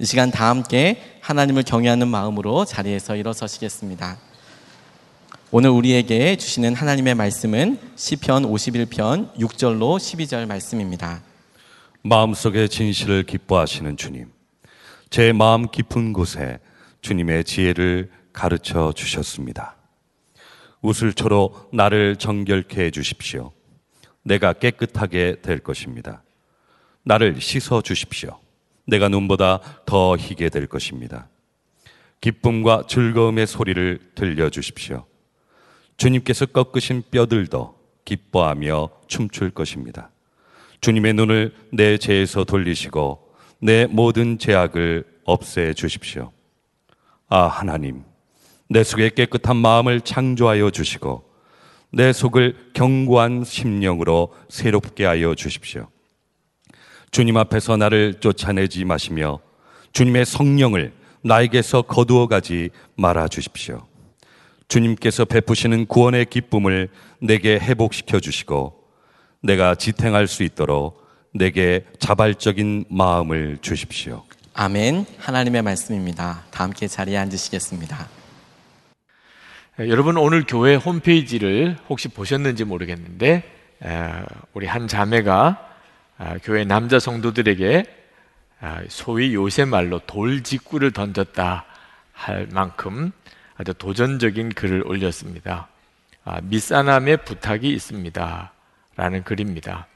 이 시간 다 함께 하나님을 경외하는 마음으로 자리에서 일어서시겠습니다. 오늘 우리에게 주시는 하나님의 말씀은 시편 51편 6절로 12절 말씀입니다. 마음속의 진실을 기뻐하시는 주님. 제 마음 깊은 곳에 주님의 지혜를 가르쳐 주셨습니다. 우슬초로 나를 정결케 해 주십시오. 내가 깨끗하게 될 것입니다. 나를 씻어 주십시오. 내가 눈보다 더 희게 될 것입니다. 기쁨과 즐거움의 소리를 들려 주십시오. 주님께서 꺾으신 뼈들도 기뻐하며 춤출 것입니다. 주님의 눈을 내 죄에서 돌리시고 내 모든 죄악을 없애 주십시오. 아, 하나님. 내 속에 깨끗한 마음을 창조하여 주시고 내 속을 견고한 심령으로 새롭게 하여 주십시오. 주님 앞에서 나를 쫓아내지 마시며 주님의 성령을 나에게서 거두어 가지 말아 주십시오. 주님께서 베푸시는 구원의 기쁨을 내게 회복시켜 주시고 내가 지탱할 수 있도록 내게 자발적인 마음을 주십시오. 아멘. 하나님의 말씀입니다. 다 함께 자리에 앉으시겠습니다. 예, 여러분 오늘 교회 홈페이지를 혹시 보셨는지 모르겠는데 우리 한 자매가 아, 교회 남자 성도들에게 아, 소위 요새 말로 돌직구를 던졌다 할 만큼 아주 도전적인 글을 올렸습니다. 아, 밑사람의 부탁이 있습니다. 라는 글입니다.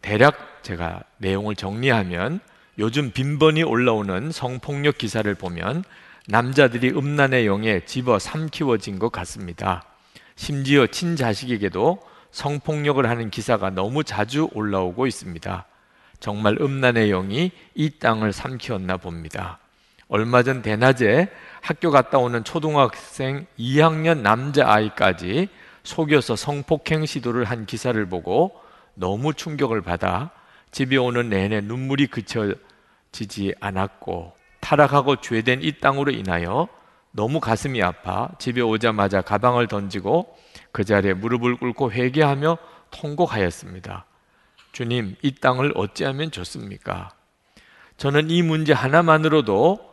대략 제가 내용을 정리하면 요즘 빈번히 올라오는 성폭력 기사를 보면 남자들이 음란의 영에 집어 삼키워진 것 같습니다. 심지어 친자식에게도 성폭력을 하는 기사가 너무 자주 올라오고 있습니다. 정말 음란의 영이 이 땅을 삼키웠나 봅니다. 얼마 전 대낮에 학교 갔다 오는 초등학생 2학년 남자아이까지 속여서 성폭행 시도를 한 기사를 보고 너무 충격을 받아 집에 오는 내내 눈물이 그쳐지지 않았고 타락하고 죄된 이 땅으로 인하여 너무 가슴이 아파 집에 오자마자 가방을 던지고 그 자리에 무릎을 꿇고 회개하며 통곡하였습니다. 주님, 이 땅을 어찌하면 좋습니까? 저는 이 문제 하나만으로도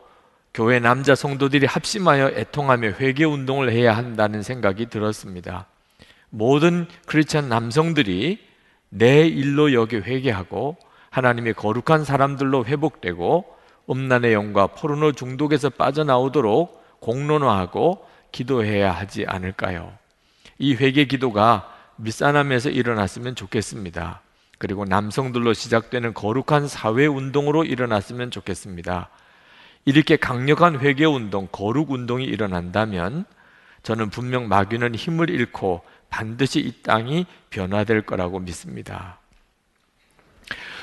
교회 남자 성도들이 합심하여 애통하며 회개 운동을 해야 한다는 생각이 들었습니다. 모든 크리스천 남성들이 내 일로 여기 회개하고 하나님의 거룩한 사람들로 회복되고 음란의 영과 포르노 중독에서 빠져나오도록 공론화하고 기도해야 하지 않을까요? 이 회개 기도가 밑사람에서 일어났으면 좋겠습니다. 그리고 남성들로 시작되는 거룩한 사회 운동으로 일어났으면 좋겠습니다. 이렇게 강력한 회개 운동, 거룩 운동이 일어난다면 저는 분명 마귀는 힘을 잃고 반드시 이 땅이 변화될 거라고 믿습니다.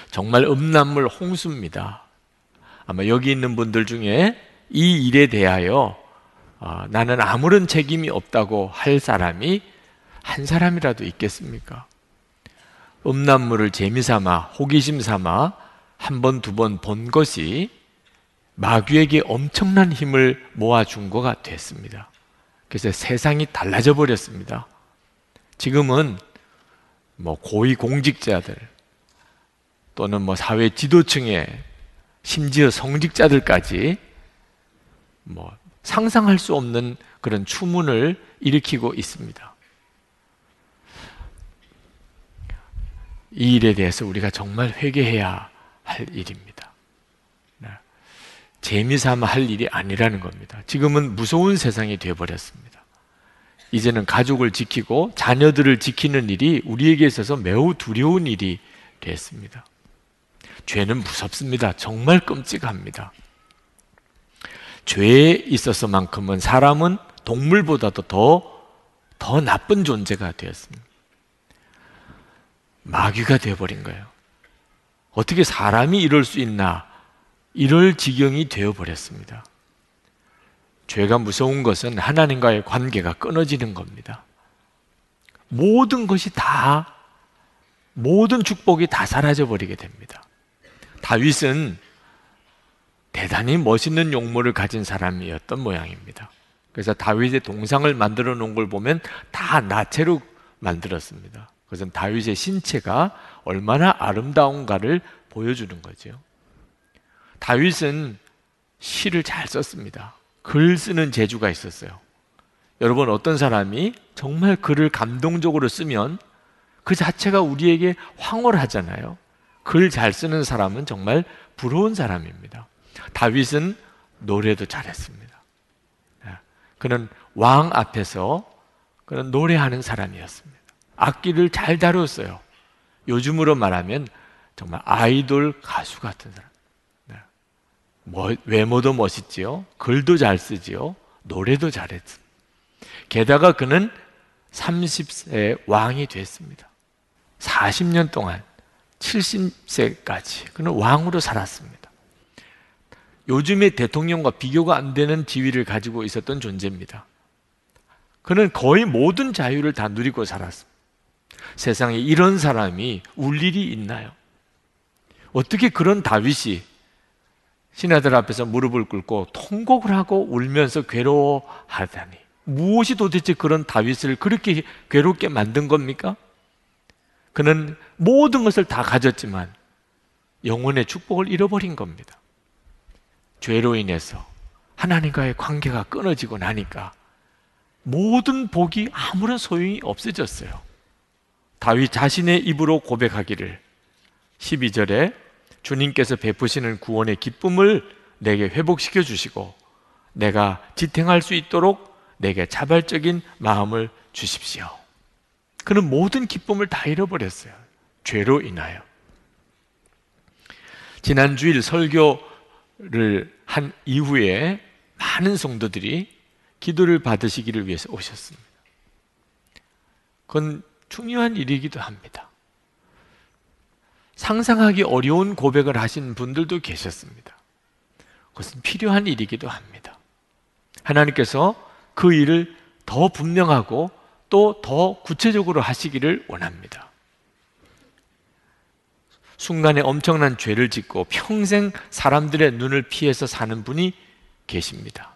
정말 음란물 홍수입니다. 아마 여기 있는 분들 중에 이 일에 대하여 어, 나는 아무런 책임이 없다고 할 사람이 한 사람이라도 있겠습니까? 음란물을 재미삼아 호기심 삼아 한 번, 두 번 본 것이 마귀에게 엄청난 힘을 모아준 거가 됐습니다. 그래서 세상이 달라져 버렸습니다. 지금은 뭐 고위 공직자들 또는 뭐 사회 지도층에 심지어 성직자들까지 뭐 상상할 수 없는 그런 추문을 일으키고 있습니다. 이 일에 대해서 우리가 정말 회개해야 할 일입니다. 네. 재미삼아 할 일이 아니라는 겁니다. 지금은 무서운 세상이 되어버렸습니다. 이제는 가족을 지키고 자녀들을 지키는 일이 우리에게 있어서 매우 두려운 일이 됐습니다. 죄는 무섭습니다. 정말 끔찍합니다. 죄에 있어서만큼은 사람은 동물보다도 더, 더 나쁜 존재가 되었습니다. 마귀가 되어버린 거예요. 어떻게 사람이 이럴 수 있나? 이럴 지경이 되어버렸습니다. 죄가 무서운 것은 하나님과의 관계가 끊어지는 겁니다. 모든 것이 다, 모든 축복이 다 사라져버리게 됩니다. 다윗은 대단히 멋있는 용모를 가진 사람이었던 모양입니다. 그래서 다윗의 동상을 만들어 놓은 걸 보면 다 나체로 만들었습니다. 그것은 다윗의 신체가 얼마나 아름다운가를 보여주는 거죠. 다윗은 시를 잘 썼습니다. 글 쓰는 재주가 있었어요. 여러분 어떤 사람이 정말 글을 감동적으로 쓰면 그 자체가 우리에게 황홀하잖아요. 글 잘 쓰는 사람은 정말 부러운 사람입니다. 다윗은 노래도 잘했습니다. 예. 그는 왕 앞에서 그런 노래하는 사람이었습니다. 악기를 잘 다뤘어요. 요즘으로 말하면 정말 아이돌 가수 같은 사람. 뭐, 외모도 멋있지요. 글도 잘 쓰지요. 노래도 잘했습니다. 게다가 그는 30세 왕이 됐습니다. 40년 동안 70세까지 그는 왕으로 살았습니다. 요즘의 대통령과 비교가 안 되는 지위를 가지고 있었던 존재입니다. 그는 거의 모든 자유를 다 누리고 살았습니다. 세상에 이런 사람이 울 일이 있나요? 어떻게 그런 다윗이 신하들 앞에서 무릎을 꿇고 통곡을 하고 울면서 괴로워하다니 무엇이 도대체 그런 다윗을 그렇게 괴롭게 만든 겁니까? 그는 모든 것을 다 가졌지만 영혼의 축복을 잃어버린 겁니다. 죄로 인해서 하나님과의 관계가 끊어지고 나니까 모든 복이 아무런 소용이 없어졌어요. 다윗 자신의 입으로 고백하기를 12절에 주님께서 베푸시는 구원의 기쁨을 내게 회복시켜 주시고 내가 지탱할 수 있도록 내게 자발적인 마음을 주십시오. 그는 모든 기쁨을 다 잃어버렸어요. 죄로 인하여. 지난 주일 설교 를한 이후에 많은 성도들이 기도를 받으시기를 위해서 오셨습니다. 그건 중요한 일이기도 합니다. 상상하기 어려운 고백을 하신 분들도 계셨습니다. 그것은 필요한 일이기도 합니다. 하나님께서 그 일을 더 분명하고 또 더 구체적으로 하시기를 원합니다. 순간에 엄청난 죄를 짓고 평생 사람들의 눈을 피해서 사는 분이 계십니다.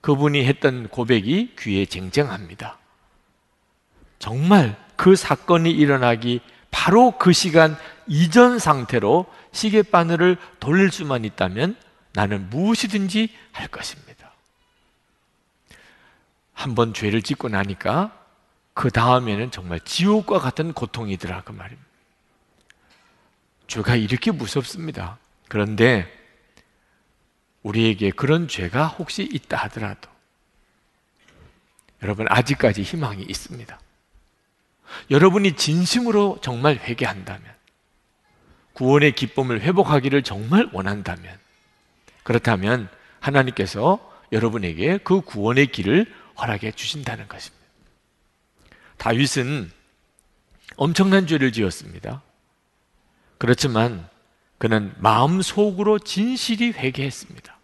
그분이 했던 고백이 귀에 쟁쟁합니다. 정말 그 사건이 일어나기 바로 그 시간 이전 상태로 시계 바늘을 돌릴 수만 있다면 나는 무엇이든지 할 것입니다. 한번 죄를 짓고 나니까 그 다음에는 정말 지옥과 같은 고통이더라 그 말입니다. 죄가 이렇게 무섭습니다. 그런데 우리에게 그런 죄가 혹시 있다 하더라도 여러분 아직까지 희망이 있습니다. 여러분이 진심으로 정말 회개한다면 구원의 기쁨을 회복하기를 정말 원한다면 그렇다면 하나님께서 여러분에게 그 구원의 길을 허락해 주신다는 것입니다. 다윗은 엄청난 죄를 지었습니다. 그렇지만 그는 마음 속으로 진실이 회개했습니다.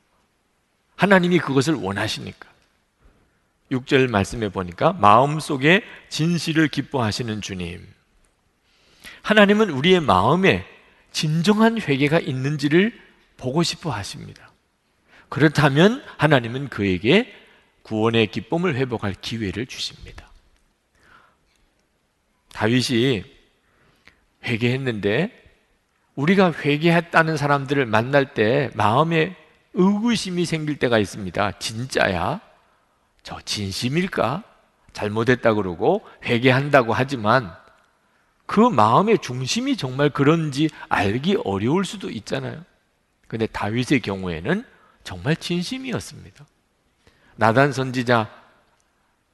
하나님이 그것을 원하시니까. 6절 말씀에 보니까 마음 속에 진실을 기뻐하시는 주님. 하나님은 우리의 마음에 진정한 회개가 있는지를 보고 싶어 하십니다. 그렇다면 하나님은 그에게 구원의 기쁨을 회복할 기회를 주십니다. 다윗이 회개했는데 우리가 회개했다는 사람들을 만날 때 마음에 의구심이 생길 때가 있습니다. 진짜야? 저 진심일까? 잘못했다 그러고 회개한다고 하지만 그 마음의 중심이 정말 그런지 알기 어려울 수도 있잖아요. 근데 다윗의 경우에는 정말 진심이었습니다. 나단 선지자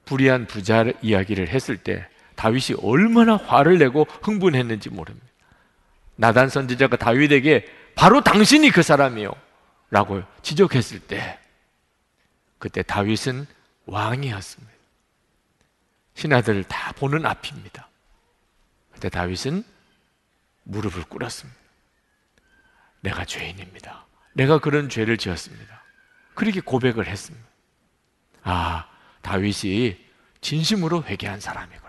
불의한 부자 이야기를 했을 때 다윗이 얼마나 화를 내고 흥분했는지 모릅니다. 나단 선지자가 다윗에게 바로 당신이 그 사람이요. 라고 지적했을 때 그때 다윗은 왕이었습니다. 신하들을 다 보는 앞입니다. 그때 다윗은 무릎을 꿇었습니다. 내가 죄인입니다. 내가 그런 죄를 지었습니다. 그렇게 고백을 했습니다. 아, 다윗이 진심으로 회개한 사람이구나.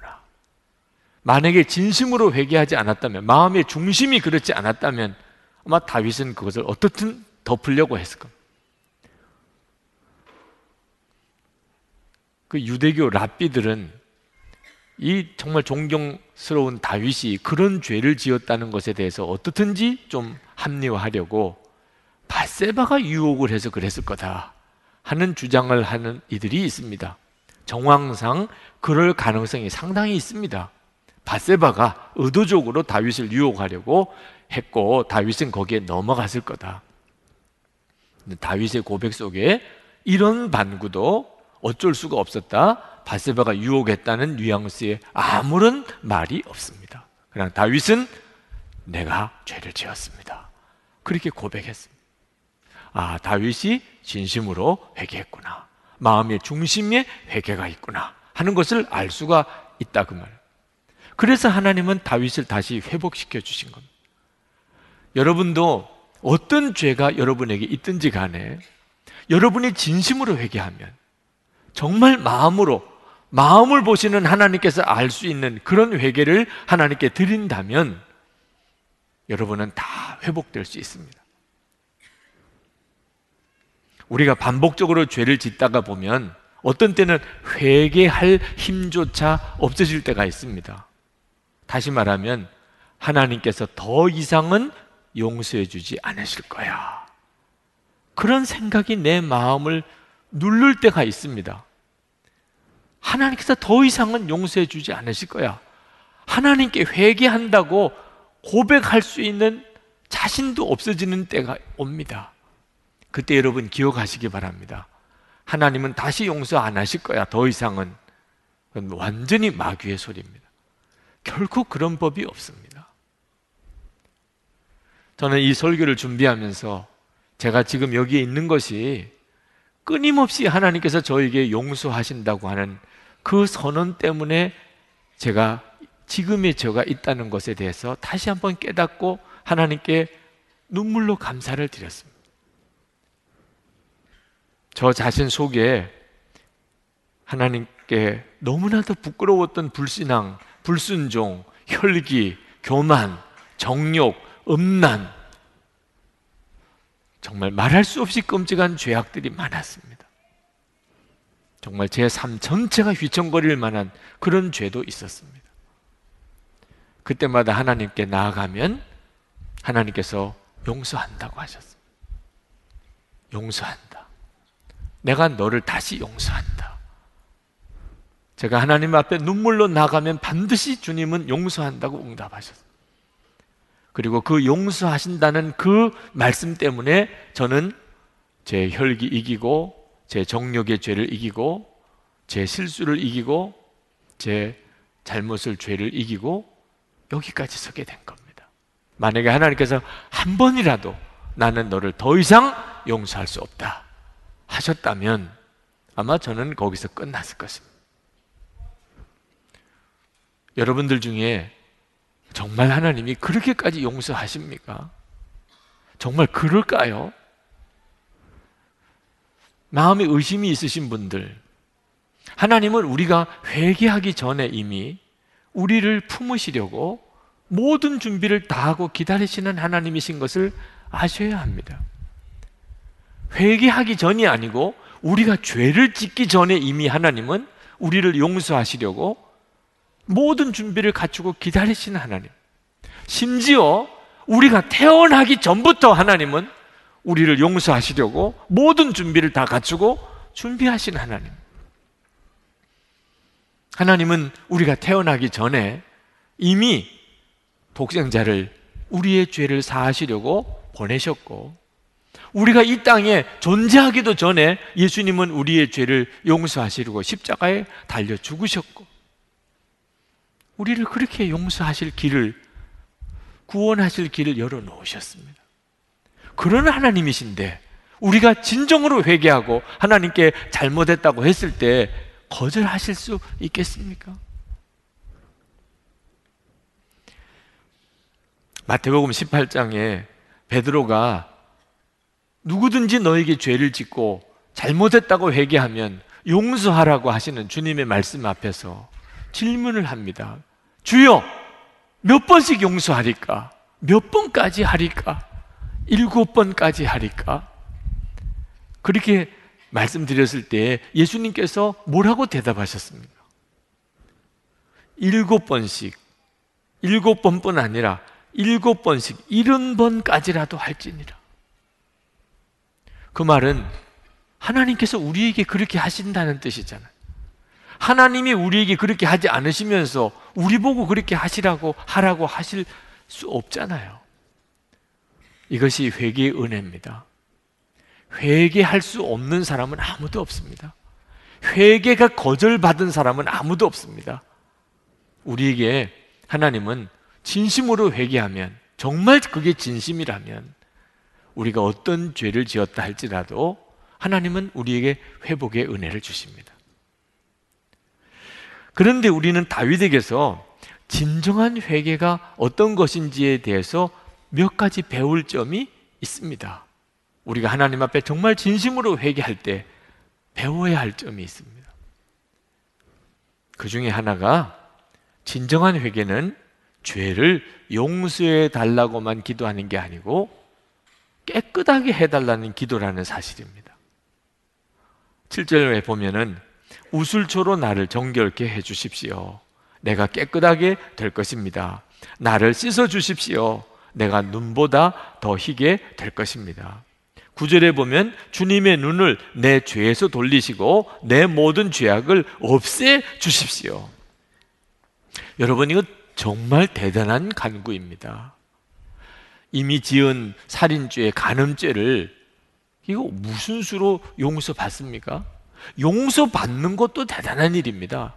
만약에 진심으로 회개하지 않았다면, 마음의 중심이 그렇지 않았다면, 아마 다윗은 그것을 어떻든 덮으려고 했을 겁니다. 그 유대교 랍비들은 이 정말 존경스러운 다윗이 그런 죄를 지었다는 것에 대해서 어떻든지 좀 합리화하려고 바세바가 유혹을 해서 그랬을 거다 하는 주장을 하는 이들이 있습니다. 정황상 그럴 가능성이 상당히 있습니다. 바세바가 의도적으로 다윗을 유혹하려고 했고 다윗은 거기에 넘어갔을 거다. 다윗의 고백 속에 이런 반구도 어쩔 수가 없었다. 바세바가 유혹했다는 뉘앙스에 아무런 말이 없습니다. 그냥 다윗은 내가 죄를 지었습니다. 그렇게 고백했습니다. 아, 다윗이 진심으로 회개했구나. 마음의 중심에 회개가 있구나. 하는 것을 알 수가 있다 그 말. 그래서 하나님은 다윗을 다시 회복시켜 주신 겁니다. 여러분도 어떤 죄가 여러분에게 있든지 간에 여러분이 진심으로 회개하면 정말 마음으로 마음을 보시는 하나님께서 알 수 있는 그런 회개를 하나님께 드린다면 여러분은 다 회복될 수 있습니다. 우리가 반복적으로 죄를 짓다가 보면 어떤 때는 회개할 힘조차 없어질 때가 있습니다. 다시 말하면 하나님께서 더 이상은 용서해 주지 않으실 거야. 그런 생각이 내 마음을 누를 때가 있습니다. 하나님께서 더 이상은 용서해 주지 않으실 거야. 하나님께 회개한다고 고백할 수 있는 자신도 없어지는 때가 옵니다. 그때 여러분 기억하시기 바랍니다. 하나님은 다시 용서 안 하실 거야. 더 이상은. 완전히 마귀의 소리입니다. 결코 그런 법이 없습니다. 저는 이 설교를 준비하면서 제가 지금 여기에 있는 것이 끊임없이 하나님께서 저에게 용서하신다고 하는 그 선언 때문에 제가 지금의 저가 있다는 것에 대해서 다시 한번 깨닫고 하나님께 눈물로 감사를 드렸습니다. 저 자신 속에 하나님께 너무나도 부끄러웠던 불신앙, 불순종, 혈기, 교만, 정욕, 음란, 정말 말할 수 없이 끔찍한 죄악들이 많았습니다. 정말 제 삶 전체가 휘청거릴 만한 그런 죄도 있었습니다. 그때마다 하나님께 나아가면 하나님께서 용서한다고 하셨습니다. 용서한다. 내가 너를 다시 용서한다. 제가 하나님 앞에 눈물로 나가면 반드시 주님은 용서한다고 응답하셨습니다. 그리고 그 용서하신다는 그 말씀 때문에 저는 제 혈기 이기고 제 정욕의 죄를 이기고 제 실수를 이기고 제 잘못을 죄를 이기고 여기까지 서게 된 겁니다. 만약에 하나님께서 한 번이라도 나는 너를 더 이상 용서할 수 없다 하셨다면 아마 저는 거기서 끝났을 것입니다. 여러분들 중에 정말 하나님이 그렇게까지 용서하십니까? 정말 그럴까요? 마음에 의심이 있으신 분들, 하나님은 우리가 회개하기 전에 이미 우리를 품으시려고 모든 준비를 다 하고 기다리시는 하나님이신 것을 아셔야 합니다. 회개하기 전이 아니고 우리가 죄를 짓기 전에 이미 하나님은 우리를 용서하시려고 모든 준비를 갖추고 기다리시는 하나님. 심지어 우리가 태어나기 전부터 하나님은 우리를 용서하시려고 모든 준비를 다 갖추고 준비하신 하나님. 하나님은 우리가 태어나기 전에 이미 독생자를 우리의 죄를 사하시려고 보내셨고, 우리가 이 땅에 존재하기도 전에 예수님은 우리의 죄를 용서하시려고 십자가에 달려 죽으셨고, 우리를 그렇게 용서하실 길을 구원하실 길을 열어 놓으셨습니다. 그런 하나님이신데 우리가 진정으로 회개하고 하나님께 잘못했다고 했을 때 거절하실 수 있겠습니까? 마태복음 18장에 베드로가 누구든지 너에게 죄를 짓고 잘못했다고 회개하면 용서하라고 하시는 주님의 말씀 앞에서 질문을 합니다. 주여, 몇 번씩 용서하리까? 몇 번까지 하리까? 일곱 번까지 하리까? 그렇게 말씀드렸을 때 예수님께서 뭐라고 대답하셨습니까? 일곱 번씩, 일곱 번뿐 아니라 일곱 번씩, 일흔 번까지라도 할지니라. 그 말은 하나님께서 우리에게 그렇게 하신다는 뜻이잖아요. 하나님이 우리에게 그렇게 하지 않으시면서 우리 보고 그렇게 하시라고 하라고 하실 수 없잖아요. 이것이 회개의 은혜입니다. 회개할 수 없는 사람은 아무도 없습니다. 회개가 거절받은 사람은 아무도 없습니다. 우리에게 하나님은 진심으로 회개하면 정말 그게 진심이라면 우리가 어떤 죄를 지었다 할지라도 하나님은 우리에게 회복의 은혜를 주십니다. 그런데 우리는 다윗에게서 진정한 회개가 어떤 것인지에 대해서 몇 가지 배울 점이 있습니다. 우리가 하나님 앞에 정말 진심으로 회개할 때 배워야 할 점이 있습니다. 그 중에 하나가 진정한 회개는 죄를 용서해 달라고만 기도하는 게 아니고 깨끗하게 해달라는 기도라는 사실입니다. 7절에 보면은 우술초로 나를 정결케 해 주십시오. 내가 깨끗하게 될 것입니다. 나를 씻어 주십시오. 내가 눈보다 더 희게 될 것입니다. 구절에 보면 주님의 눈을 내 죄에서 돌리시고 내 모든 죄악을 없애 주십시오. 여러분 이거 정말 대단한 간구입니다. 이미 지은 살인죄, 간음죄를 이거 무슨 수로 용서 받습니까? 용서받는 것도 대단한 일입니다.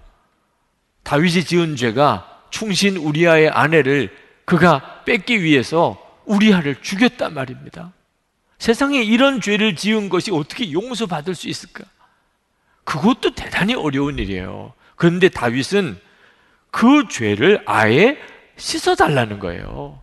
다윗이 지은 죄가 충신 우리아의 아내를 그가 뺏기 위해서 우리아를 죽였단 말입니다. 세상에 이런 죄를 지은 것이 어떻게 용서받을 수 있을까? 그것도 대단히 어려운 일이에요. 그런데 다윗은 그 죄를 아예 씻어달라는 거예요.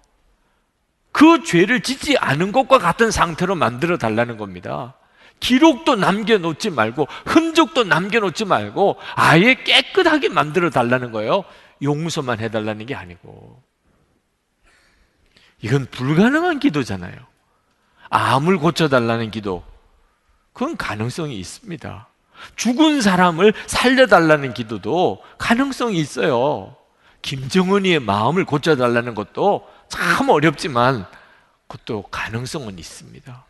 그 죄를 짓지 않은 것과 같은 상태로 만들어 달라는 겁니다. 기록도 남겨놓지 말고, 흔적도 남겨놓지 말고, 아예 깨끗하게 만들어 달라는 거예요. 용서만 해달라는 게 아니고. 이건 불가능한 기도잖아요. 암을 고쳐달라는 기도. 그건 가능성이 있습니다. 죽은 사람을 살려달라는 기도도 가능성이 있어요. 김정은이의 마음을 고쳐달라는 것도 참 어렵지만 그것도 가능성은 있습니다.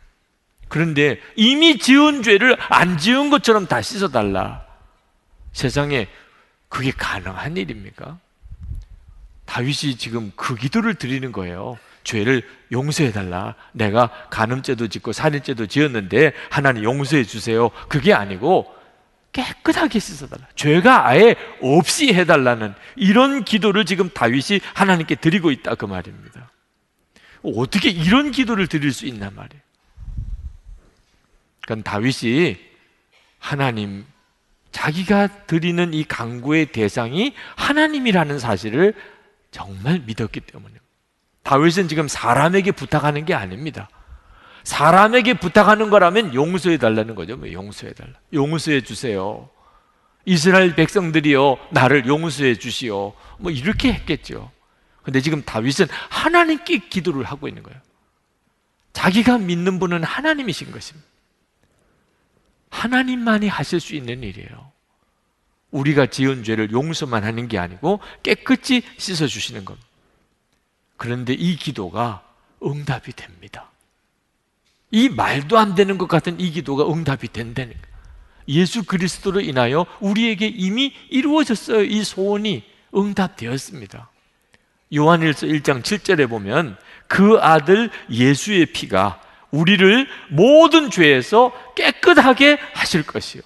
그런데 이미 지은 죄를 안 지은 것처럼 다 씻어달라. 세상에 그게 가능한 일입니까? 다윗이 지금 그 기도를 드리는 거예요. 죄를 용서해달라. 내가 간음죄도 짓고 살인죄도 지었는데 하나님 용서해 주세요. 그게 아니고 깨끗하게 씻어달라. 죄가 아예 없이 해달라는 이런 기도를 지금 다윗이 하나님께 드리고 있다 그 말입니다. 어떻게 이런 기도를 드릴 수 있나 말이에요. 그러니까 다윗이 하나님 자기가 드리는 이 강구의 대상이 하나님이라는 사실을 정말 믿었기 때문에 다윗은 지금 사람에게 부탁하는 게 아닙니다. 사람에게 부탁하는 거라면 용서해 달라는 거죠. 뭐 용서해 달라. 용서해 주세요. 이스라엘 백성들이요, 나를 용서해 주시오. 뭐 이렇게 했겠죠. 근데 지금 다윗은 하나님께 기도를 하고 있는 거예요. 자기가 믿는 분은 하나님이신 것입니다. 하나님만이 하실 수 있는 일이에요. 우리가 지은 죄를 용서만 하는 게 아니고 깨끗이 씻어 주시는 겁니다. 그런데 이 기도가 응답이 됩니다. 이 말도 안 되는 것 같은 이 기도가 응답이 된다는 거예요. 예수 그리스도로 인하여 우리에게 이미 이루어졌어요. 이 소원이 응답되었습니다. 요한일서 1장 7절에 보면 그 아들 예수의 피가 우리를 모든 죄에서 깨끗하게 하실 것이요.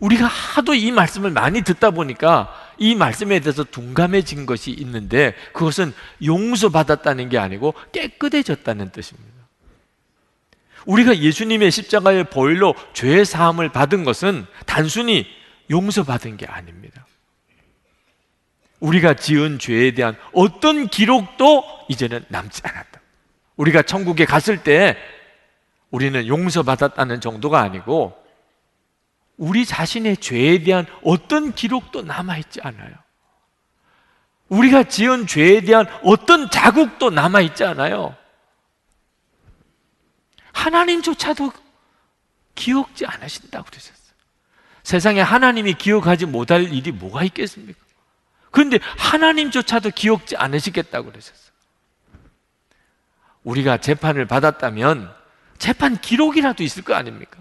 우리가 하도 이 말씀을 많이 듣다 보니까 이 말씀에 대해서 둔감해진 것이 있는데 그것은 용서받았다는 게 아니고 깨끗해졌다는 뜻입니다. 우리가 예수님의 십자가의 보일로 죄 사함을 받은 것은 단순히 용서받은 게 아닙니다. 우리가 지은 죄에 대한 어떤 기록도 이제는 남지 않았다. 우리가 천국에 갔을 때 우리는 용서받았다는 정도가 아니고 우리 자신의 죄에 대한 어떤 기록도 남아있지 않아요. 우리가 지은 죄에 대한 어떤 자국도 남아있지 않아요. 하나님조차도 기억지 않으신다고 그러셨어요. 세상에 하나님이 기억하지 못할 일이 뭐가 있겠습니까? 그런데 하나님조차도 기억지 않으시겠다고 그러셨어요. 우리가 재판을 받았다면 재판 기록이라도 있을 거 아닙니까?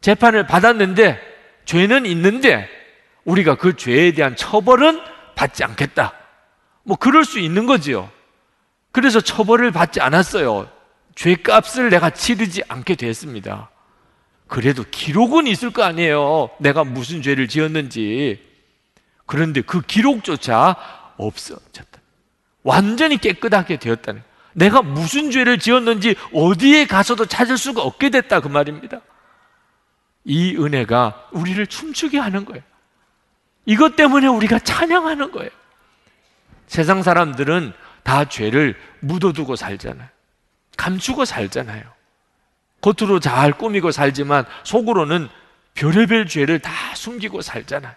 재판을 받았는데 죄는 있는데 우리가 그 죄에 대한 처벌은 받지 않겠다. 뭐 그럴 수 있는 거지요. 그래서 처벌을 받지 않았어요. 죄값을 내가 치르지 않게 됐습니다. 그래도 기록은 있을 거 아니에요. 내가 무슨 죄를 지었는지. 그런데 그 기록조차 없어졌다. 완전히 깨끗하게 되었다는. 내가 무슨 죄를 지었는지 어디에 가서도 찾을 수가 없게 됐다 그 말입니다. 이 은혜가 우리를 춤추게 하는 거예요. 이것 때문에 우리가 찬양하는 거예요. 세상 사람들은 다 죄를 묻어두고 살잖아요. 감추고 살잖아요. 겉으로 잘 꾸미고 살지만 속으로는 별의별 죄를 다 숨기고 살잖아요.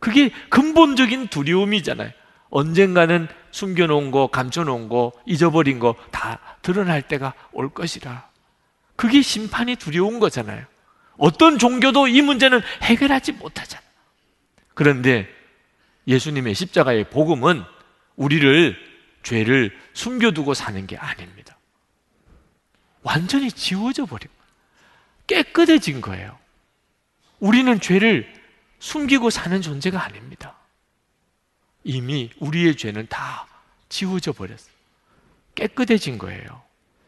그게 근본적인 두려움이잖아요. 언젠가는 숨겨놓은 거, 감춰놓은 거, 잊어버린 거 다 드러날 때가 올 것이라. 그게 심판이 두려운 거잖아요. 어떤 종교도 이 문제는 해결하지 못하잖아요. 그런데 예수님의 십자가의 복음은 우리를 죄를 숨겨두고 사는 게 아닙니다. 완전히 지워져 버린 거예요. 깨끗해진 거예요. 우리는 죄를 숨기고 사는 존재가 아닙니다. 이미 우리의 죄는 다 지워져 버렸어요. 깨끗해진 거예요.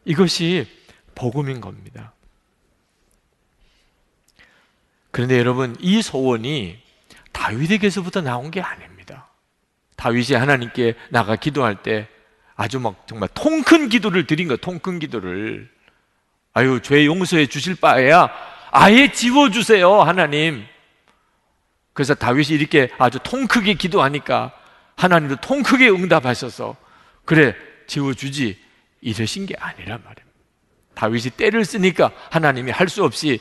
이것이 복음인 겁니다. 그런데 여러분, 이 소원이 다윗에게서부터 나온 게 아닙니다. 다윗이 하나님께 나가 기도할 때 아주 막 정말 통 큰 기도를 드린 거, 통큰 기도를. 아유, 죄 용서해 주실 바에야 아예 지워주세요, 하나님. 그래서 다윗이 이렇게 아주 통 크게 기도하니까 하나님도 통 크게 응답하셔서 그래, 지워주지. 이러신 게 아니란 말입니다. 다윗이 때를 쓰니까 하나님이 할 수 없이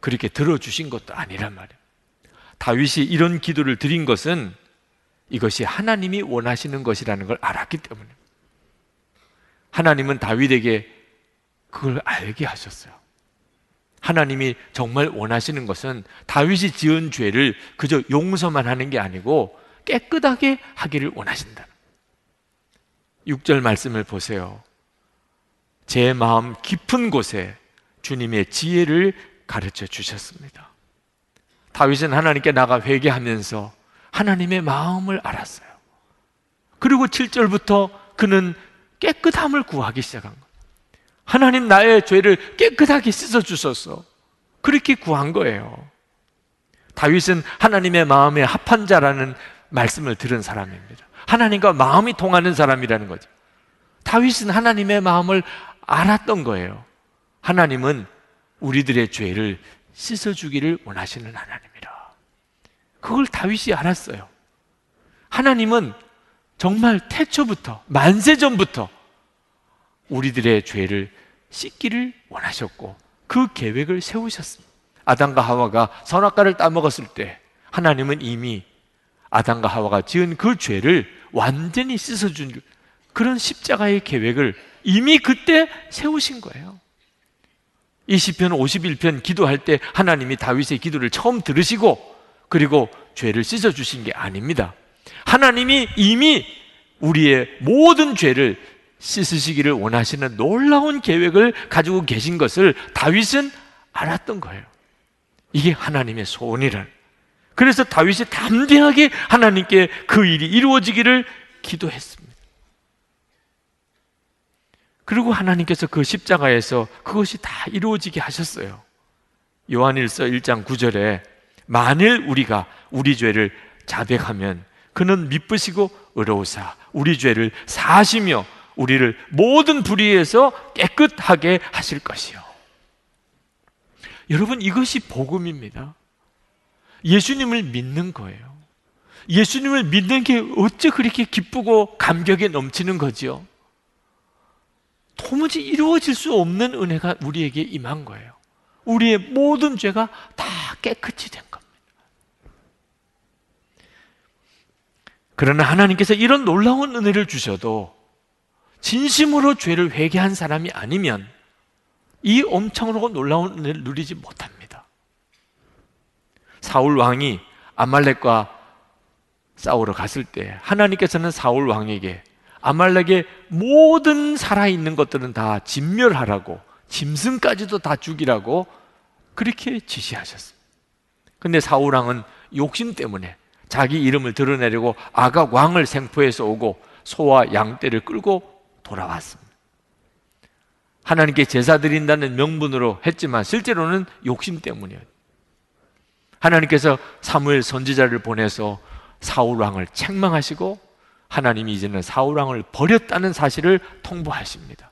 그렇게 들어주신 것도 아니란 말이에요. 다윗이 이런 기도를 드린 것은 이것이 하나님이 원하시는 것이라는 걸 알았기 때문에 하나님은 다윗에게 그걸 알게 하셨어요. 하나님이 정말 원하시는 것은 다윗이 지은 죄를 그저 용서만 하는 게 아니고 깨끗하게 하기를 원하신다. 6절 말씀을 보세요. 제 마음 깊은 곳에 주님의 지혜를 가르쳐 주셨습니다. 다윗은 하나님께 나가 회개하면서 하나님의 마음을 알았어요. 그리고 7절부터 그는 깨끗함을 구하기 시작한 거예요. 하나님 나의 죄를 깨끗하게 씻어 주소서. 그렇게 구한 거예요. 다윗은 하나님의 마음에 합한 자라는 말씀을 들은 사람입니다. 하나님과 마음이 통하는 사람이라는 거죠. 다윗은 하나님의 마음을 알았던 거예요. 하나님은 우리들의 죄를 씻어주기를 원하시는 하나님이라. 그걸 다윗이 알았어요. 하나님은 정말 태초부터, 만세전부터 우리들의 죄를 씻기를 원하셨고 그 계획을 세우셨습니다. 아담과 하와가 선악과를 따먹었을 때 하나님은 이미 아담과 하와가 지은 그 죄를 완전히 씻어준 그런 십자가의 계획을 이미 그때 세우신 거예요. 이 시편 51편 기도할 때 하나님이 다윗의 기도를 처음 들으시고 그리고 죄를 씻어 주신 게 아닙니다. 하나님이 이미 우리의 모든 죄를 씻으시기를 원하시는 놀라운 계획을 가지고 계신 것을 다윗은 알았던 거예요. 이게 하나님의 소원이란. 그래서 다윗이 담대하게 하나님께 그 일이 이루어지기를 기도했습니다. 그리고 하나님께서 그 십자가에서 그것이 다 이루어지게 하셨어요. 요한일서 1장 9절에 만일 우리가 우리 죄를 자백하면 그는 미쁘시고 의로우사 우리 죄를 사시며 우리를 모든 불의에서 깨끗하게 하실 것이요. 여러분 이것이 복음입니다. 예수님을 믿는 거예요. 예수님을 믿는 게 어째 그렇게 기쁘고 감격에 넘치는 거지요? 도무지 이루어질 수 없는 은혜가 우리에게 임한 거예요. 우리의 모든 죄가 다 깨끗이 된 겁니다. 그러나 하나님께서 이런 놀라운 은혜를 주셔도 진심으로 죄를 회개한 사람이 아니면 이 엄청나고 놀라운 은혜를 누리지 못합니다. 사울 왕이 아말렉과 싸우러 갔을 때 하나님께서는 사울 왕에게 아말렉의 모든 살아있는 것들은 다 진멸하라고 짐승까지도 다 죽이라고 그렇게 지시하셨습니다. 근데 사울 왕은 욕심 때문에 자기 이름을 드러내려고 아각 왕을 생포해서 오고 소와 양떼를 끌고 돌아왔습니다. 하나님께 제사 드린다는 명분으로 했지만 실제로는 욕심 때문이에요. 하나님께서 사무엘 선지자를 보내서 사울 왕을 책망하시고 하나님이 이제는 사울 왕을 버렸다는 사실을 통보하십니다.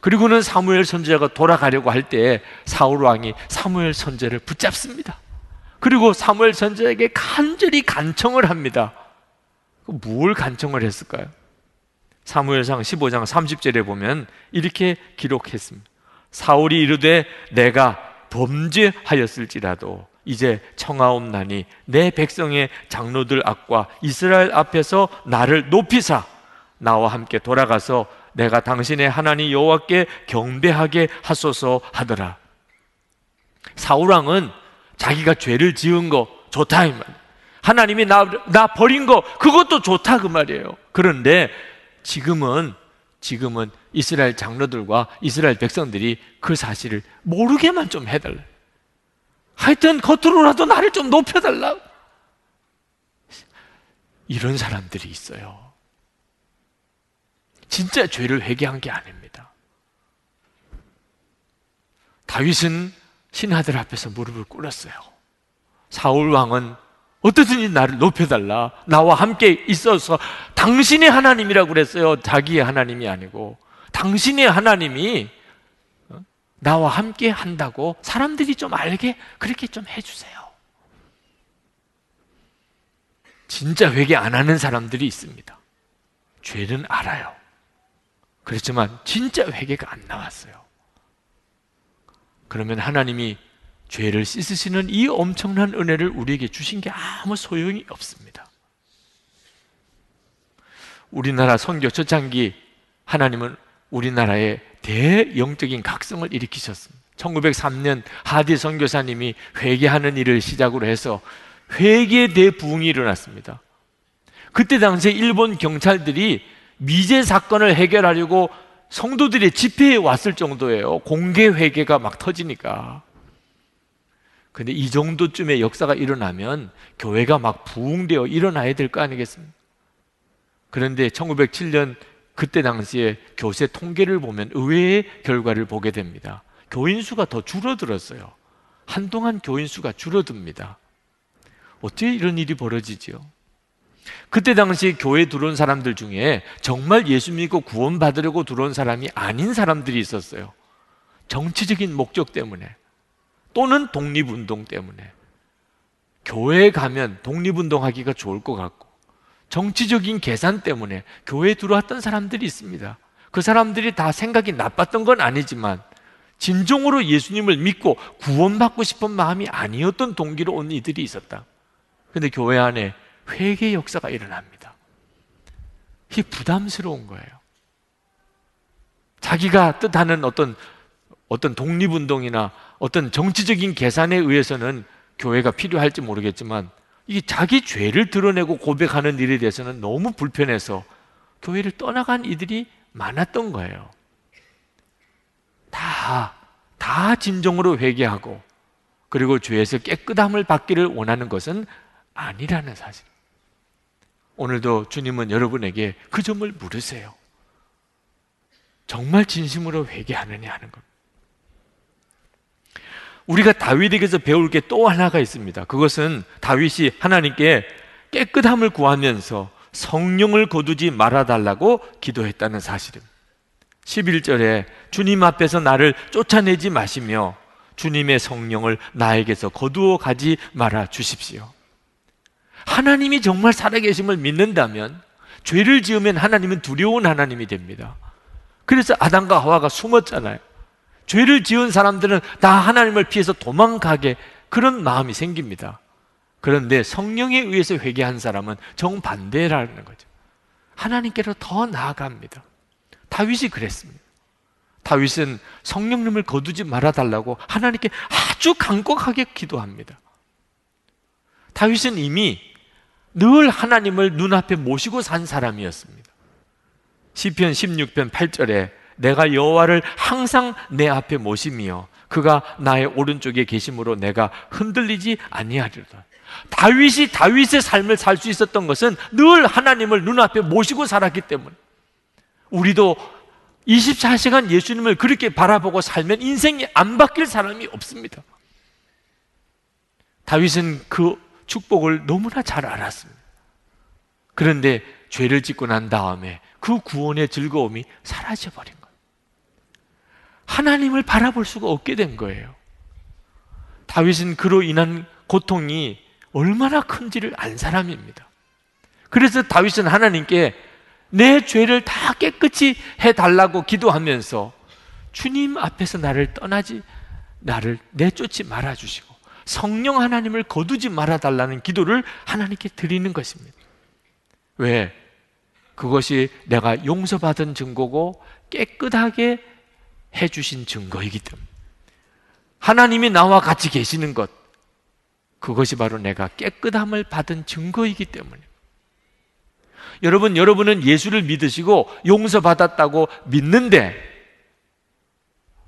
그리고는 사무엘 선지자가 돌아가려고 할 때 사울 왕이 사무엘 선지자를 붙잡습니다. 그리고 사무엘 선지자에게 간절히 간청을 합니다. 뭘 간청을 했을까요? 사무엘상 15장 30절에 보면 이렇게 기록했습니다. 사울이 이르되 내가 범죄하였을지라도 이제 청하옵나니 내 백성의 장로들 앞과 이스라엘 앞에서 나를 높이사 나와 함께 돌아가서 내가 당신의 하나님 여호와께 경배하게 하소서 하더라. 사울 왕은 자기가 죄를 지은 거 좋다 이 말. 하나님이 나, 나 버린 거 그것도 좋다 그 말이에요. 그런데 지금은 지금은 이스라엘 장로들과 이스라엘 백성들이 그 사실을 모르게만 좀 해달라. 하여튼 겉으로라도 나를 좀 높여달라. 이런 사람들이 있어요. 진짜 죄를 회개한 게 아닙니다. 다윗은 신하들 앞에서 무릎을 꿇었어요. 사울 왕은 어떻든지 나를 높여달라. 나와 함께 있어서 당신의 하나님이라고 그랬어요. 자기의 하나님이 아니고. 당신의 하나님이 어? 나와 함께 한다고 사람들이 좀 알게 그렇게 좀 해주세요. 진짜 회개 안 하는 사람들이 있습니다. 죄는 알아요. 그렇지만 진짜 회개가 안 나왔어요. 그러면 하나님이 죄를 씻으시는 이 엄청난 은혜를 우리에게 주신 게 아무 소용이 없습니다. 우리나라 선교 초창기 하나님은 우리나라에 대영적인 각성을 일으키셨습니다. 1903년 하디 선교사님이 회개하는 일을 시작으로 해서 회개 대부흥이 일어났습니다. 그때 당시에 일본 경찰들이 미제 사건을 해결하려고 성도들의 집회에 왔을 정도예요. 공개 회개가 막 터지니까. 근데 이 정도쯤의 역사가 일어나면 교회가 막 부흥되어 일어나야 될 거 아니겠습니까? 그런데 1907년 그때 당시에 교세 통계를 보면 의외의 결과를 보게 됩니다. 교인 수가 더 줄어들었어요. 한동안 교인 수가 줄어듭니다. 어떻게 이런 일이 벌어지지요? 그때 당시 교회에 들어온 사람들 중에 정말 예수 믿고 구원받으려고 들어온 사람이 아닌 사람들이 있었어요. 정치적인 목적 때문에 또는 독립운동 때문에 교회에 가면 독립운동하기가 좋을 것 같고 정치적인 계산 때문에 교회에 들어왔던 사람들이 있습니다. 그 사람들이 다 생각이 나빴던 건 아니지만 진정으로 예수님을 믿고 구원받고 싶은 마음이 아니었던 동기로 온 이들이 있었다. 근데 교회 안에 회개 역사가 일어납니다. 이게 부담스러운 거예요. 자기가 뜻하는 어떤 어떤 독립운동이나 어떤 정치적인 계산에 의해서는 교회가 필요할지 모르겠지만 이게 자기 죄를 드러내고 고백하는 일에 대해서는 너무 불편해서 교회를 떠나간 이들이 많았던 거예요. 다, 다 진정으로 회개하고 그리고 죄에서 깨끗함을 받기를 원하는 것은 아니라는 사실. 오늘도 주님은 여러분에게 그 점을 물으세요. 정말 진심으로 회개하느냐 하는 것. 우리가 다윗에게서 배울 게 또 하나가 있습니다. 그것은 다윗이 하나님께 깨끗함을 구하면서 성령을 거두지 말아달라고 기도했다는 사실입니다. 11절에 주님 앞에서 나를 쫓아내지 마시며 주님의 성령을 나에게서 거두어 가지 말아 주십시오. 하나님이 정말 살아계심을 믿는다면 죄를 지으면 하나님은 두려운 하나님이 됩니다. 그래서 아담과 하와가 숨었잖아요. 죄를 지은 사람들은 다 하나님을 피해서 도망가게 그런 마음이 생깁니다. 그런데 성령에 의해서 회개한 사람은 정반대라는 거죠. 하나님께로 더 나아갑니다. 다윗이 그랬습니다. 다윗은 성령님을 거두지 말아달라고 하나님께 아주 강곡하게 기도합니다. 다윗은 이미 늘 하나님을 눈앞에 모시고 산 사람이었습니다. 시편 16편 8절에 내가 여호와를 항상 내 앞에 모심이요 그가 나의 오른쪽에 계심으로 내가 흔들리지 아니하리로다. 다윗이 다윗의 삶을 살 수 있었던 것은 늘 하나님을 눈앞에 모시고 살았기 때문에 우리도 24시간 예수님을 그렇게 바라보고 살면 인생이 안 바뀔 사람이 없습니다. 다윗은 그 축복을 너무나 잘 알았습니다. 그런데 죄를 짓고 난 다음에 그 구원의 즐거움이 사라져 거예요. 하나님을 바라볼 수가 없게 된 거예요. 다윗은 그로 인한 고통이 얼마나 큰지를 안 사람입니다. 그래서 다윗은 하나님께 내 죄를 다 깨끗이 해달라고 기도하면서 주님 앞에서 나를 떠나지, 나를 내쫓지 말아주시고 성령 하나님을 거두지 말아달라는 기도를 하나님께 드리는 것입니다. 왜? 그것이 내가 용서받은 증거고 깨끗하게 해주신 증거이기 때문에. 하나님이 나와 같이 계시는 것, 그것이 바로 내가 깨끗함을 받은 증거이기 때문에. 여러분, 여러분은 예수를 믿으시고 용서받았다고 믿는데,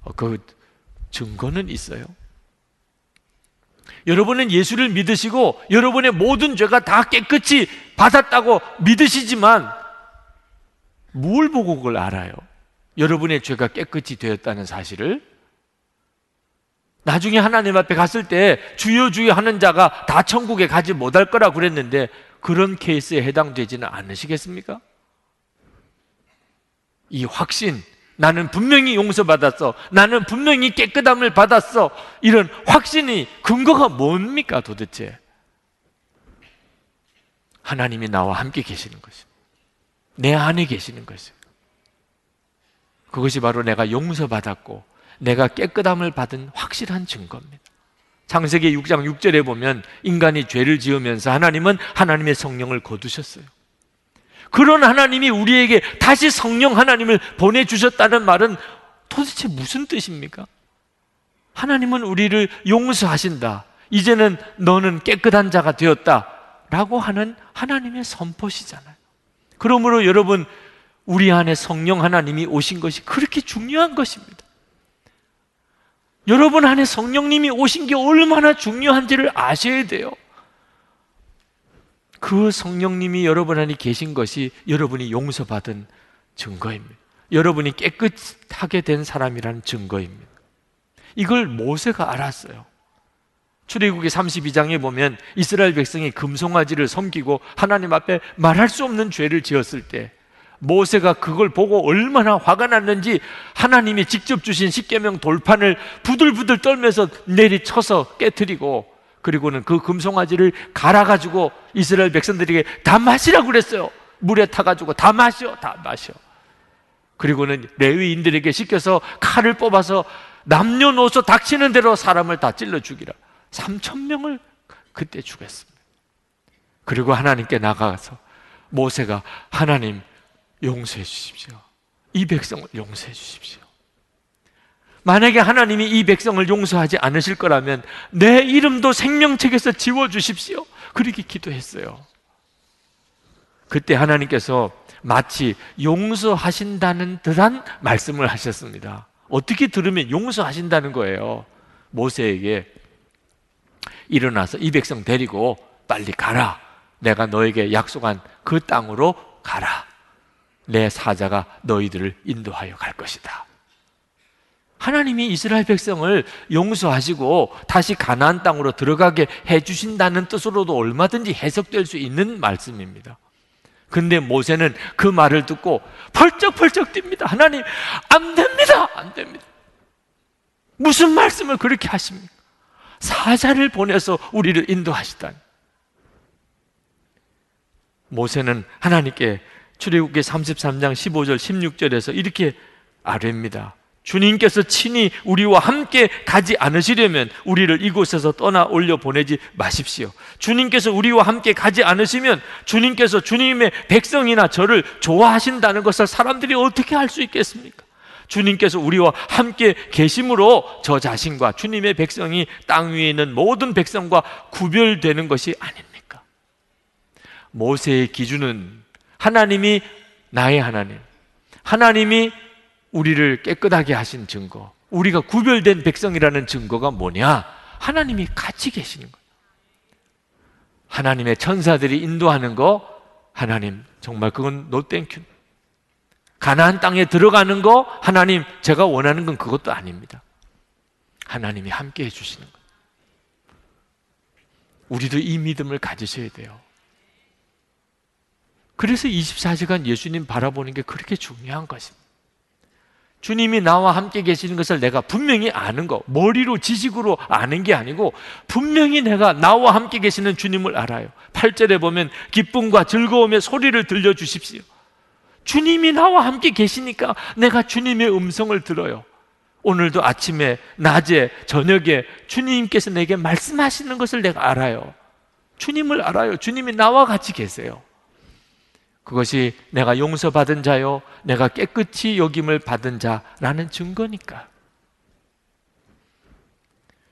어, 그 증거는 있어요. 여러분은 예수를 믿으시고 여러분의 모든 죄가 다 깨끗이 받았다고 믿으시지만, 뭘 보고 그걸 알아요? 여러분의 죄가 깨끗이 되었다는 사실을 나중에 하나님 앞에 갔을 때 주여 주여 하는 자가 다 천국에 가지 못할 거라 그랬는데 그런 케이스에 해당되지는 않으시겠습니까? 이 확신, 나는 분명히 용서받았어. 나는 분명히 깨끗함을 받았어. 이런 확신이 근거가 뭡니까 도대체? 하나님이 나와 함께 계시는 것입니다. 내 안에 계시는 것이에요. 그것이 바로 내가 용서받았고 내가 깨끗함을 받은 확실한 증거입니다. 창세기 6장 6절에 보면 인간이 죄를 지으면서 하나님은 하나님의 성령을 거두셨어요. 그런 하나님이 우리에게 다시 성령 하나님을 보내주셨다는 말은 도대체 무슨 뜻입니까? 하나님은 우리를 용서하신다. 이제는 너는 깨끗한 자가 되었다. 라고 하는 하나님의 선포시잖아요. 그러므로 여러분, 우리 안에 성령 하나님이 오신 것이 그렇게 중요한 것입니다. 여러분 안에 성령님이 오신 게 얼마나 중요한지를 아셔야 돼요. 그 성령님이 여러분 안에 계신 것이 여러분이 용서받은 증거입니다. 여러분이 깨끗하게 된 사람이라는 증거입니다. 이걸 모세가 알았어요. 출애굽기 32장에 보면 이스라엘 백성이 금송아지를 섬기고 하나님 앞에 말할 수 없는 죄를 지었을 때 모세가 그걸 보고 얼마나 화가 났는지 하나님이 직접 주신 십계명 돌판을 부들부들 떨면서 내리쳐서 깨뜨리고 그리고는 그 금송아지를 갈아가지고 이스라엘 백성들에게 다 마시라고 그랬어요. 물에 타가지고 다 마셔, 다 마셔. 그리고는 레위인들에게 시켜서 칼을 뽑아서 남녀노소 닥치는 대로 사람을 다 찔러 죽이라. 3천 명을 그때 죽였습니다. 그리고 하나님께 나가서 모세가 하나님 용서해 주십시오. 이 백성을 용서해 주십시오. 만약에 하나님이 이 백성을 용서하지 않으실 거라면 내 이름도 생명책에서 지워 주십시오. 그렇게 기도했어요. 그때 하나님께서 마치 용서하신다는 듯한 말씀을 하셨습니다. 어떻게 들으면 용서하신다는 거예요. 모세에게 일어나서 이 백성 데리고 빨리 가라. 내가 너에게 약속한 그 땅으로 가라. 내 사자가 너희들을 인도하여 갈 것이다. 하나님이 이스라엘 백성을 용서하시고 다시 가나안 땅으로 들어가게 해 주신다는 뜻으로도 얼마든지 해석될 수 있는 말씀입니다. 근데 모세는 그 말을 듣고 펄쩍펄쩍 뜁니다. 하나님, 안 됩니다. 안 됩니다. 무슨 말씀을 그렇게 하십니까? 사자를 보내서 우리를 인도하시다니. 모세는 하나님께 출애굽기 33장 15절 16절에서 이렇게 아뢰입니다. 주님께서 친히 우리와 함께 가지 않으시려면 우리를 이곳에서 떠나 올려 보내지 마십시오. 주님께서 우리와 함께 가지 않으시면 주님께서 주님의 백성이나 저를 좋아하신다는 것을 사람들이 어떻게 할수 있겠습니까? 주님께서 우리와 함께 계심으로 저 자신과 주님의 백성이 땅 위에 있는 모든 백성과 구별되는 것이 아닙니까? 모세의 기준은 하나님이 나의 하나님, 하나님이 우리를 깨끗하게 하신 증거, 우리가 구별된 백성이라는 증거가 뭐냐? 하나님이 같이 계시는 거예요. 하나님의 천사들이 인도하는 거, 하나님, 정말 그건 no thank you. 가나안 땅에 들어가는 거, 하나님, 제가 원하는 건 그것도 아닙니다. 하나님이 함께 해주시는 거예요. 우리도 이 믿음을 가지셔야 돼요. 그래서 24시간 예수님 바라보는 게 그렇게 중요한 것입니다. 주님이 나와 함께 계시는 것을 내가 분명히 아는 거, 머리로 지식으로 아는 게 아니고 분명히 내가 나와 함께 계시는 주님을 알아요. 8절에 보면 기쁨과 즐거움의 소리를 들려 주십시오. 주님이 나와 함께 계시니까 내가 주님의 음성을 들어요. 오늘도 아침에, 낮에, 저녁에 주님께서 내게 말씀하시는 것을 내가 알아요. 주님을 알아요. 주님이 나와 같이 계세요. 그것이 내가 용서받은 자요, 내가 깨끗이 여김을 받은 자라는 증거니까.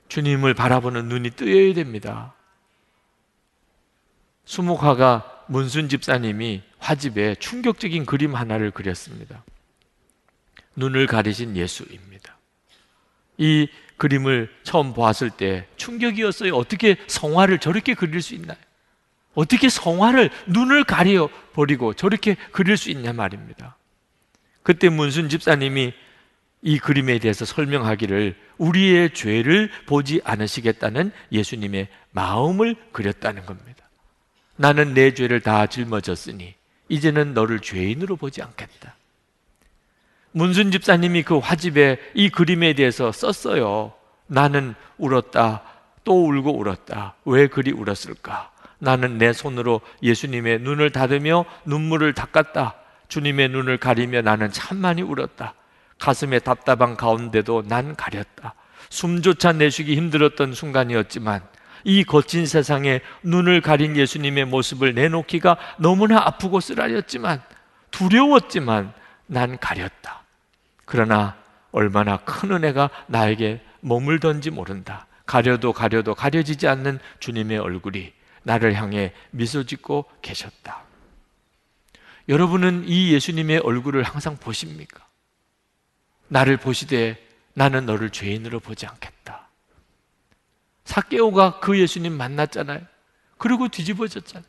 주님을 바라보는 눈이 뜨여야 됩니다. 수목화가 문순 집사님이 화집에 충격적인 그림 하나를 그렸습니다. 눈을 가리신 예수입니다. 이 그림을 처음 보았을 때 충격이었어요. 어떻게 성화를 저렇게 그릴 수 있나요? 어떻게 성화를 눈을 가려 버리고 저렇게 그릴 수 있냐 말입니다. 그때 문순 집사님이 이 그림에 대해서 설명하기를 우리의 죄를 보지 않으시겠다는 예수님의 마음을 그렸다는 겁니다. 나는 내 죄를 다 짊어졌으니 이제는 너를 죄인으로 보지 않겠다. 문순 집사님이 그 화집에 이 그림에 대해서 썼어요. 나는 울었다. 또 울고 울었다. 왜 그리 울었을까? 나는 내 손으로 예수님의 눈을 닫으며 눈물을 닦았다. 주님의 눈을 가리며 나는 참 많이 울었다. 가슴에 답답한 가운데도 난 가렸다. 숨조차 내쉬기 힘들었던 순간이었지만 이 거친 세상에 눈을 가린 예수님의 모습을 내놓기가 너무나 아프고 쓰라렸지만 두려웠지만 난 가렸다. 그러나 얼마나 큰 은혜가 나에게 머물던지 모른다. 가려도 가려도 가려지지 않는 주님의 얼굴이 나를 향해 미소 짓고 계셨다. 여러분은 이 예수님의 얼굴을 항상 보십니까? 나를 보시되 나는 너를 죄인으로 보지 않겠다. 사케오가 그 예수님 만났잖아요. 그리고 뒤집어졌잖아요.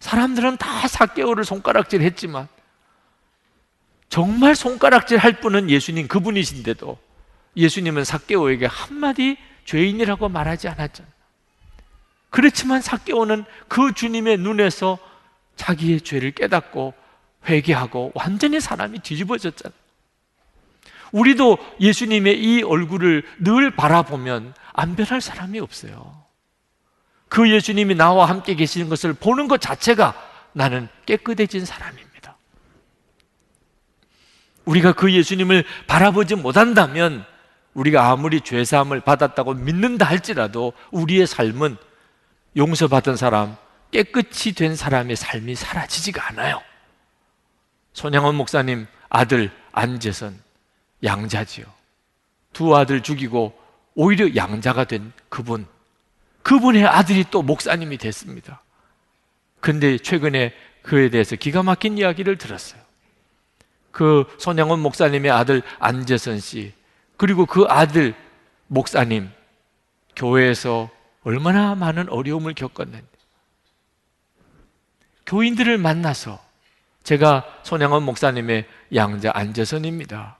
사람들은 다 사케오를 손가락질 했지만 정말 손가락질 할 분은 예수님 그분이신데도 예수님은 사케오에게 한마디 죄인이라고 말하지 않았잖아요. 그렇지만 사개오는 그 주님의 눈에서 자기의 죄를 깨닫고 회개하고 완전히 사람이 뒤집어졌잖아요. 우리도 예수님의 이 얼굴을 늘 바라보면 안 변할 사람이 없어요. 그 예수님이 나와 함께 계시는 것을 보는 것 자체가 나는 깨끗해진 사람입니다. 우리가 그 예수님을 바라보지 못한다면 우리가 아무리 죄사함을 받았다고 믿는다 할지라도 우리의 삶은 용서받은 사람, 깨끗이 된 사람의 삶이 사라지지가 않아요. 손양원 목사님 아들 안재선 양자지요. 두 아들 죽이고 오히려 양자가 된 그분. 그분의 아들이 또 목사님이 됐습니다. 근데 최근에 그에 대해서 기가 막힌 이야기를 들었어요. 그 손양원 목사님의 아들 안재선 씨, 그리고 그 아들 목사님, 교회에서 얼마나 많은 어려움을 겪었는데. 교인들을 만나서 제가 손양원 목사님의 양자 안재선입니다.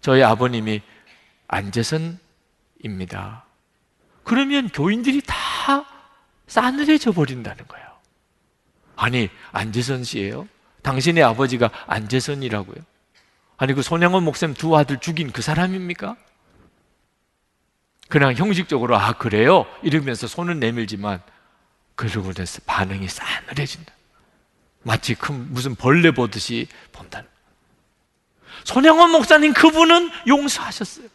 저희 아버님이 안재선입니다. 그러면 교인들이 다 싸늘해져 버린다는 거예요. 아니, 안재선 씨예요? 당신의 아버지가 안재선이라고요? 아니, 그 손양원 목사님 두 아들 죽인 그 사람입니까? 그냥 형식적으로 아 그래요 이러면서 손은 내밀지만 그러고 나서 반응이 싸늘해진다. 마치 큰 무슨 벌레 보듯이 본다는. 손양원 목사님 그분은 용서하셨어요.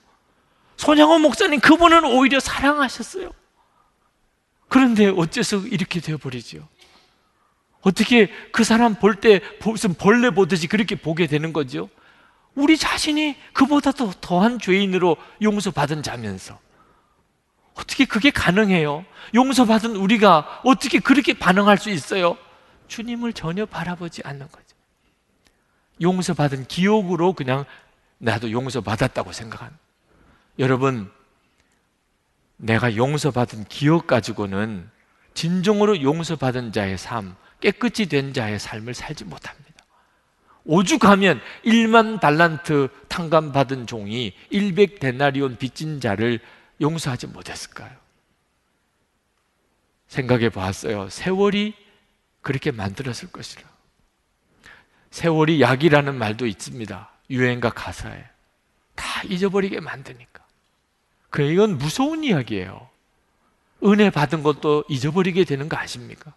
손양원 목사님 그분은 오히려 사랑하셨어요. 그런데 어째서 이렇게 되어버리죠? 어떻게 그 사람 볼 때 무슨 벌레 보듯이 그렇게 보게 되는 거죠? 우리 자신이 그보다 더 더한 죄인으로 용서받은 자면서 어떻게 그게 가능해요? 용서받은 우리가 어떻게 그렇게 반응할 수 있어요? 주님을 전혀 바라보지 않는 거죠. 용서받은 기억으로 그냥 나도 용서받았다고 생각한. 여러분, 내가 용서받은 기억 가지고는 진정으로 용서받은 자의 삶, 깨끗이 된 자의 삶을 살지 못합니다. 오죽하면 1만 달란트 탕감 받은 종이 100 데나리온 빚진 자를 용서하지 못했을까요? 생각해 봤어요. 세월이 그렇게 만들었을 것이라. 세월이 약이라는 말도 있습니다. 유행가 가사에. 다 잊어버리게 만드니까. 그래, 이건 무서운 이야기예요. 은혜 받은 것도 잊어버리게 되는 거 아십니까?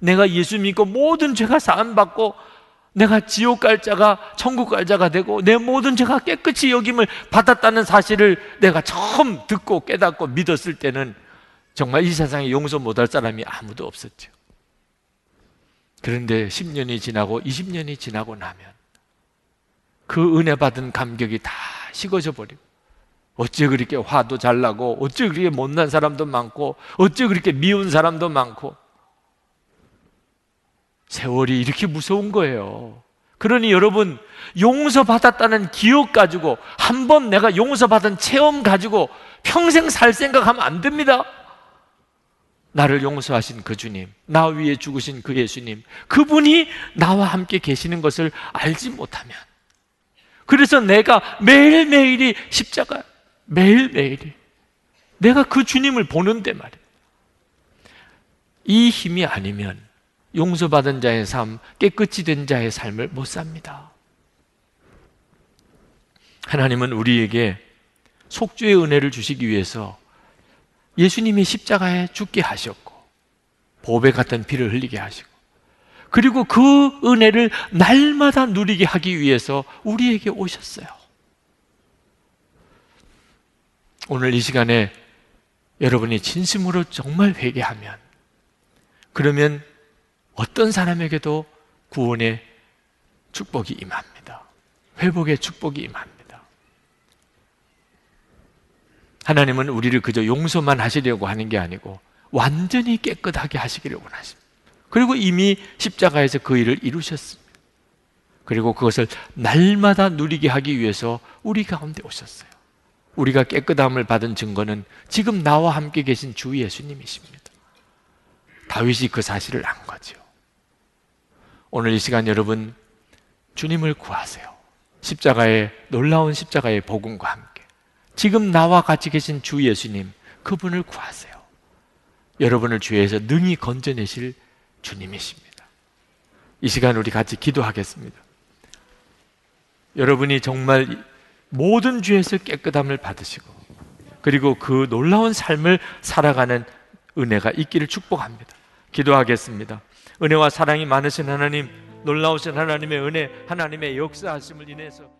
내가 예수 믿고 모든 죄가 사함받고 내가 지옥 갈 자가 천국 갈 자가 되고 내 모든 죄가 깨끗이 여김을 받았다는 사실을 내가 처음 듣고 깨닫고 믿었을 때는 정말 이 세상에 용서 못할 사람이 아무도 없었죠. 그런데 10년이 지나고 20년이 지나고 나면 그 은혜 받은 감격이 다 식어져 버리고 어째 그렇게 화도 잘 나고 어째 그렇게 못난 사람도 많고 어째 그렇게 미운 사람도 많고 세월이 이렇게 무서운 거예요. 그러니 여러분 용서받았다는 기억 가지고 한 번 내가 용서받은 체험 가지고 평생 살 생각하면 안 됩니다. 나를 용서하신 그 주님, 나 위에 죽으신 그 예수님, 그분이 나와 함께 계시는 것을 알지 못하면 그래서 내가 매일매일이 십자가 매일매일이 내가 그 주님을 보는데 말이에요. 이 힘이 아니면 용서받은 자의 삶, 깨끗이 된 자의 삶을 못 삽니다. 하나님은 우리에게 속죄의 은혜를 주시기 위해서 예수님이 십자가에 죽게 하셨고, 보배 같은 피를 흘리게 하시고, 그리고 그 은혜를 날마다 누리게 하기 위해서 우리에게 오셨어요. 오늘 이 시간에 여러분이 진심으로 정말 회개하면, 그러면 어떤 사람에게도 구원의 축복이 임합니다. 회복의 축복이 임합니다. 하나님은 우리를 그저 용서만 하시려고 하는 게 아니고 완전히 깨끗하게 하시기를 원하십니다. 그리고 이미 십자가에서 그 일을 이루셨습니다. 그리고 그것을 날마다 누리게 하기 위해서 우리 가운데 오셨어요. 우리가 깨끗함을 받은 증거는 지금 나와 함께 계신 주 예수님이십니다. 다윗이 그 사실을 안 거죠. 오늘 이 시간 여러분 주님을 구하세요. 십자가의 놀라운 십자가의 복음과 함께 지금 나와 같이 계신 주 예수님 그분을 구하세요. 여러분을 죄에서 능히 건져내실 주님이십니다. 이 시간 우리 같이 기도하겠습니다. 여러분이 정말 모든 죄에서 깨끗함을 받으시고 그리고 그 놀라운 삶을 살아가는 은혜가 있기를 축복합니다. 기도하겠습니다. 은혜와 사랑이 많으신 하나님, 놀라우신 하나님의 은혜, 하나님의 역사하심을 인해서